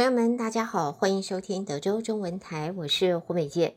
朋友们，大家好，欢迎收听德州中文台，我是胡美健。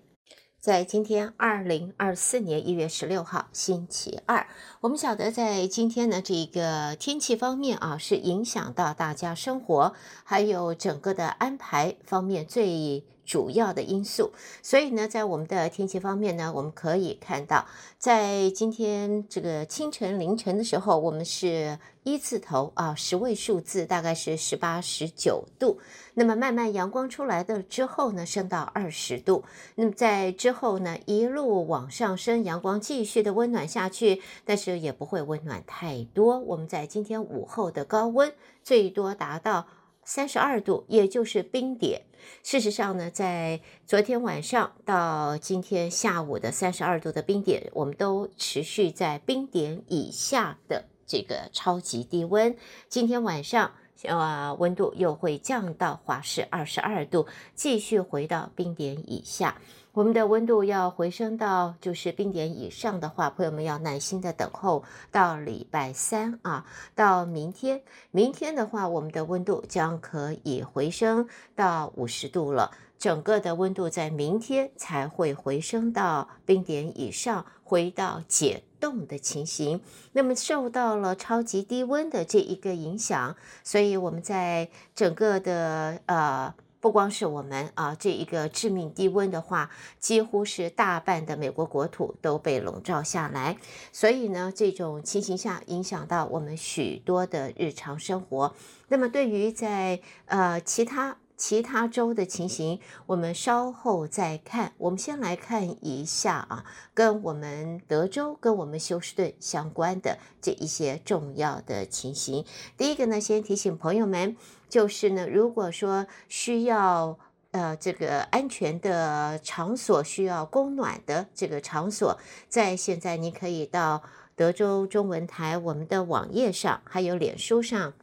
在今天二零二四年一月十六号星期二，我们晓得在今天呢，这个天气方面啊，是影响到大家生活还有整个的安排方面最主要的因素，所以呢，在我们的天气方面呢，我们可以看到，在今天这个清晨凌晨的时候，我们是一字头啊，十位数字大概是十八、十九度。那么慢慢阳光出来的之后呢，升到二十度。那么在之后呢，一路往上升，阳光继续的温暖下去，但是也不会温暖太多。我们在今天午后的高温最多达到。三十二度，也就是冰点。事实上呢，在昨天晚上到今天下午的三十二度的冰点，我们都持续在冰点以下的这个超级低温。今天晚上，呃，温度又会降到华氏二十二度，继续回到冰点以下。我们的温度要回升到就是冰点以上的话，朋友们要耐心的等候到礼拜三啊，到明天。明天的话，我们的温度将可以回升到五十度了。整个的温度在明天才会回升到冰点以上，回到解冻的情形。那么受到了超级低温的这一个影响，所以我们在整个的呃。不光是我们啊，这一个致命低温的话，几乎是大半的美国国土都被笼罩下来。所以呢，这种情形下影响到我们许多的日常生活。那么，对于在呃其他其他州的情形，我们稍后再看。我们先来看一下啊，跟我们德州、跟我们休斯顿相关的这一些重要的情形。第一个呢，先提醒朋友们。就是呢，如果说需要呃这个安全的场所，需要供暖的这个场所，在现在你可以到德州中文台我们的网页上，还有脸书上，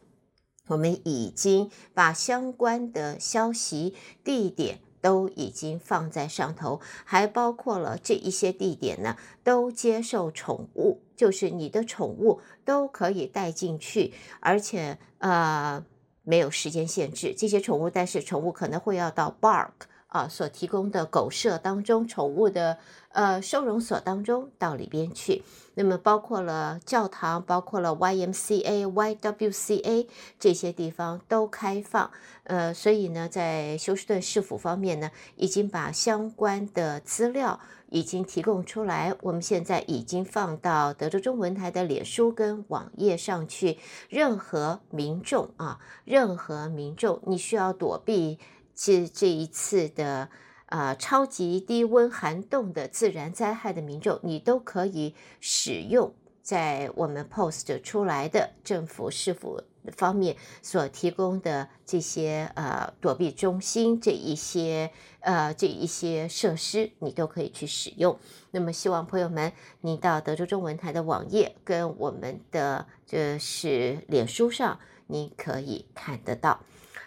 我们已经把相关的消息地点都已经放在上头，还包括了这一些地点呢，都接受宠物，就是你的宠物都可以带进去，而且呃。没有时间限制，这些宠物，但是宠物可能会要到 Bark 啊所提供的狗舍当中，宠物的呃收容所当中到里边去。那么包括了教堂，包括了 YMCA、YWCA 这些地方都开放。呃，所以呢，在休斯顿市府方面呢，已经把相关的资料。已经提供出来，我们现在已经放到德州中文台的脸书跟网页上去。任何民众啊，任何民众，你需要躲避这这一次的啊超级低温寒冻的自然灾害的民众，你都可以使用在我们 post 出来的政府市府方面所提供的这些呃躲避中心这一些。呃，这一些设施你都可以去使用。那么，希望朋友们，你到德州中文台的网页跟我们的这是脸书上，你可以看得到。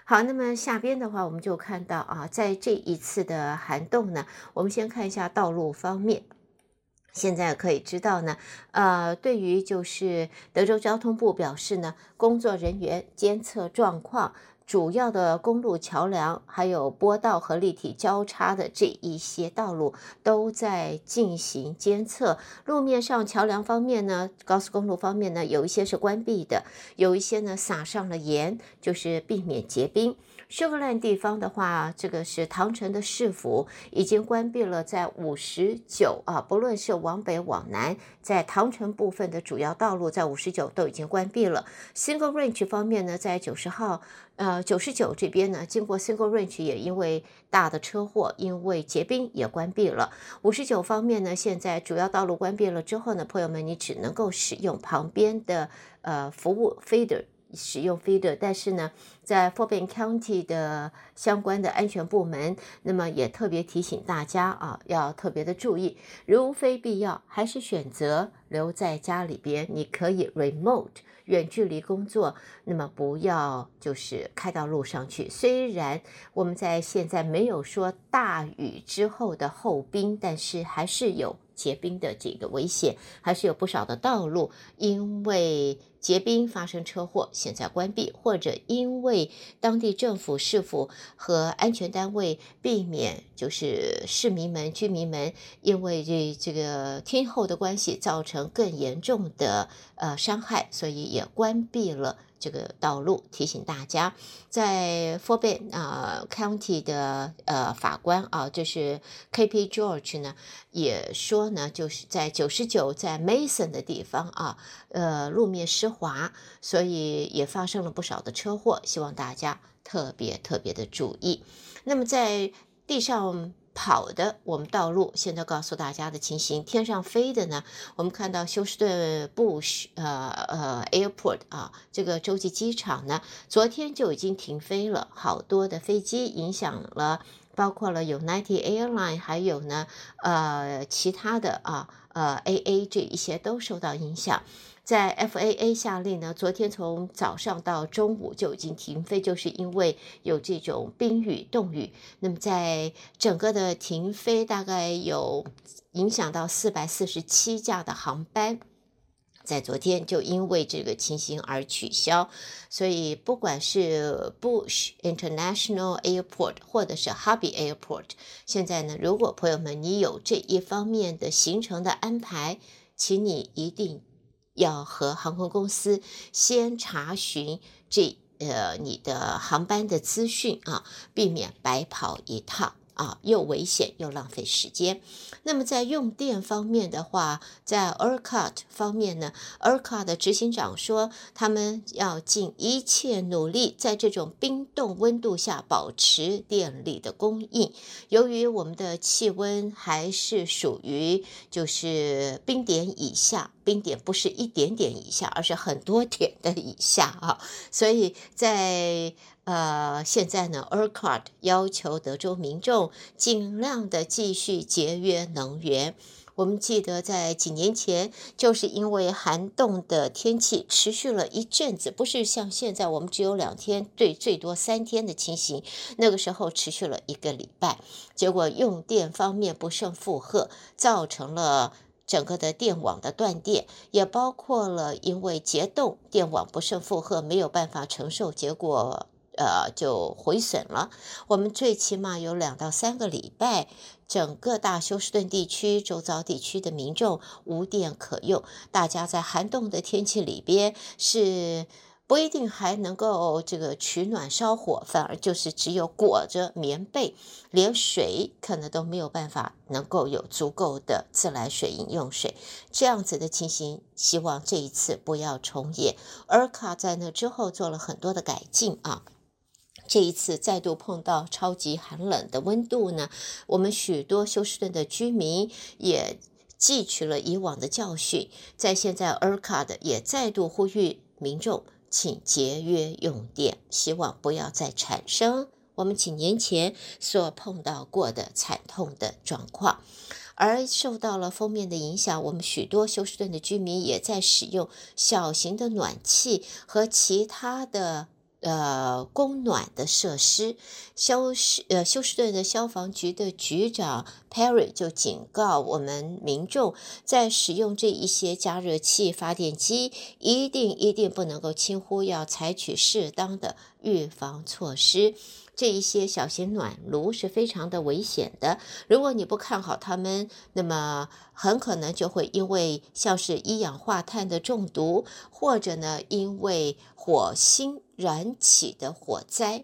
好，那么下边的话，我们就看到啊，在这一次的寒冻呢，我们先看一下道路方面。现在可以知道呢，呃，对于就是德州交通部表示呢，工作人员监测状况。主要的公路桥梁，还有波道和立体交叉的这一些道路都在进行监测。路面上桥梁方面呢，高速公路方面呢，有一些是关闭的，有一些呢撒上了盐，就是避免结冰。Sugar Land 地方的话，这个是唐城的市府已经关闭了，在五十九啊，不论是往北往南，在唐城部分的主要道路，在五十九都已经关闭了。Single Range 方面呢，在九十号，呃，九十九这边呢，经过 Single Range 也因为大的车祸，因为结冰也关闭了。五十九方面呢，现在主要道路关闭了之后呢，朋友们，你只能够使用旁边的呃服务 Feeder。使用 feeder，但是呢，在 Fort Bend County 的相关的安全部门，那么也特别提醒大家啊，要特别的注意，如非必要，还是选择留在家里边。你可以 remote 远距离工作，那么不要就是开到路上去。虽然我们在现在没有说大雨之后的后冰，但是还是有结冰的这个危险，还是有不少的道路因为结冰发生车祸，现在关闭，或者因为当地政府是否和安全单位避免，就是市民们、居民们因为这这个天后的关系造成更严重的呃伤害，所以也关闭了。这个道路提醒大家，在 Fort Bend 啊 County 的呃法官啊，就是 K.P. George 呢，也说呢，就是在九十九在 Mason 的地方啊，呃路面湿滑，所以也发生了不少的车祸，希望大家特别特别的注意。那么在地上。跑的，我们道路现在告诉大家的情形，天上飞的呢，我们看到休斯顿布什呃呃 Airport 啊，这个洲际机场呢，昨天就已经停飞了，好多的飞机影响了，包括了 United Airline，还有呢呃其他的啊呃 AA 这一些都受到影响。在 FAA 下令呢，昨天从早上到中午就已经停飞，就是因为有这种冰雨、冻雨。那么在整个的停飞，大概有影响到四百四十七架的航班，在昨天就因为这个情形而取消。所以不管是 Bush International Airport 或者是 Hobby Airport，现在呢，如果朋友们你有这一方面的行程的安排，请你一定。要和航空公司先查询这呃你的航班的资讯啊，避免白跑一趟。啊，又危险又浪费时间。那么在用电方面的话，在 ERCOT 方面呢，ERCOT 的执行长说，他们要尽一切努力，在这种冰冻温度下保持电力的供应。由于我们的气温还是属于就是冰点以下，冰点不是一点点以下，而是很多 点的以下啊，所以在。呃，现在呢，ERCOT 要求德州民众尽量的继续节约能源。我们记得在几年前，就是因为寒冻的天气持续了一阵子，不是像现在我们只有两天，对，最多三天的情形。那个时候持续了一个礼拜，结果用电方面不胜负荷，造成了整个的电网的断电，也包括了因为结冻，电网不胜负荷，没有办法承受，结果。呃，就毁损了。我们最起码有两到三个礼拜，整个大休斯顿地区周遭地区的民众无电可用。大家在寒冻的天气里边是不一定还能够这个取暖烧火，反而就是只有裹着棉被，连水可能都没有办法能够有足够的自来水饮用水。这样子的情形，希望这一次不要重演。ERCOT 在那之后做了很多的改进啊。这一次再度碰到超级寒冷的温度呢，我们许多休斯顿的居民也汲取了以往的教训，在现在 ERCOT 也再度呼吁民众请节约用电，希望不要再产生我们几年前所碰到过的惨痛的状况。而受到了封面的影响，我们许多休斯顿的居民也在使用小型的暖气和其他的。呃，供暖的设施，休斯呃休斯顿的消防局的局长 Perry 就警告我们民众，在使用这一些加热器、发电机，一定一定不能够轻忽，要采取适当的预防措施。这一些小型暖炉是非常的危险的，如果你不看好它们，那么很可能就会因为像是一氧化碳的中毒，或者呢，因为火星燃起的火灾。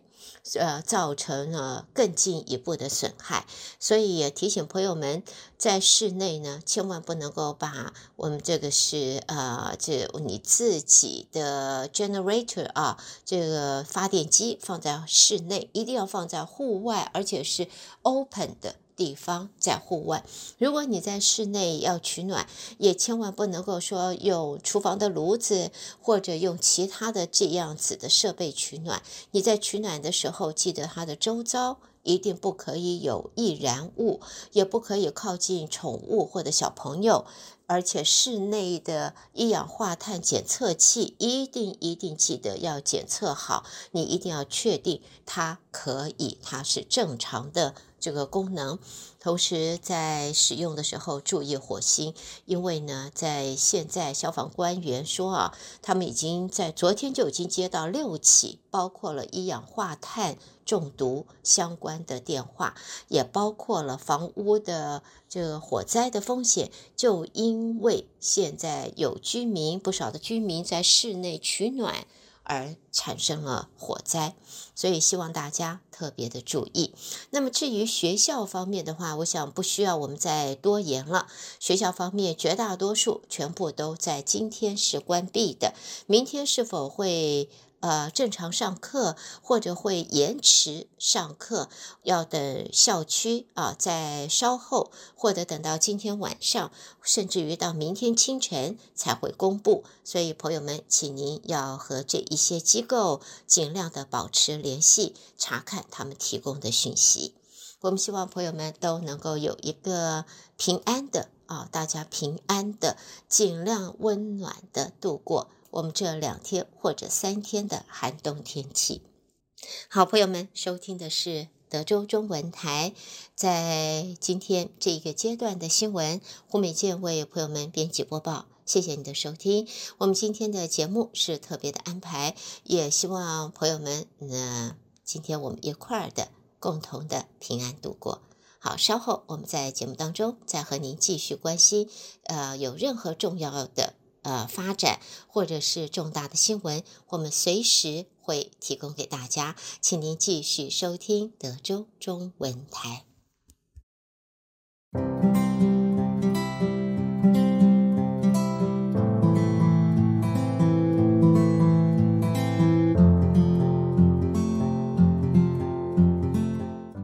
呃，造成了更进一步的损害，所以也提醒朋友们，在室内呢，千万不能够把我们这个是呃，这你自己的 generator 啊，这个发电机放在室内，一定要放在户外，而且是 open 的。地方在户外，如果你在室内要取暖，也千万不能够说用厨房的炉子或者用其他的这样子的设备取暖。你在取暖的时候，记得它的周遭一定不可以有易燃物，也不可以靠近宠物或者小朋友。而且室内的一氧化碳检测器一定一定记得要检测好，你一定要确定它可以，它是正常的这个功能。同时在使用的时候注意火星，因为呢，在现在消防官员说啊，他们已经在昨天就已经接到六起，包括了一氧化碳中毒相关的电话，也包括了房屋的这个火灾的风险，就因为现在有居民，不少的居民在室内取暖而产生了火灾，所以希望大家特别的注意。那么至于学校方面的话，我想不需要我们再多言了。学校方面绝大多数全部都在今天是关闭的，明天是否会？呃，正常上课或者会延迟上课，要等校区啊，在稍后或者等到今天晚上，甚至于到明天清晨才会公布。所以，朋友们，请您要和这一些机构尽量的保持联系，查看他们提供的讯息。我们希望朋友们都能够有一个平安的啊，大家平安的，尽量温暖的度过。我们这两天或者三天的寒冬天气，好，朋友们收听的是德州中文台，在今天这一个阶段的新闻，胡美健为朋友们编辑播报，谢谢你的收听。我们今天的节目是特别的安排，也希望朋友们呢，今天我们一块儿的共同的平安度过。好，稍后我们在节目当中再和您继续关心，呃，有任何重要的。呃，发展或者是重大的新闻，我们随时会提供给大家，请您继续收听德州中文台。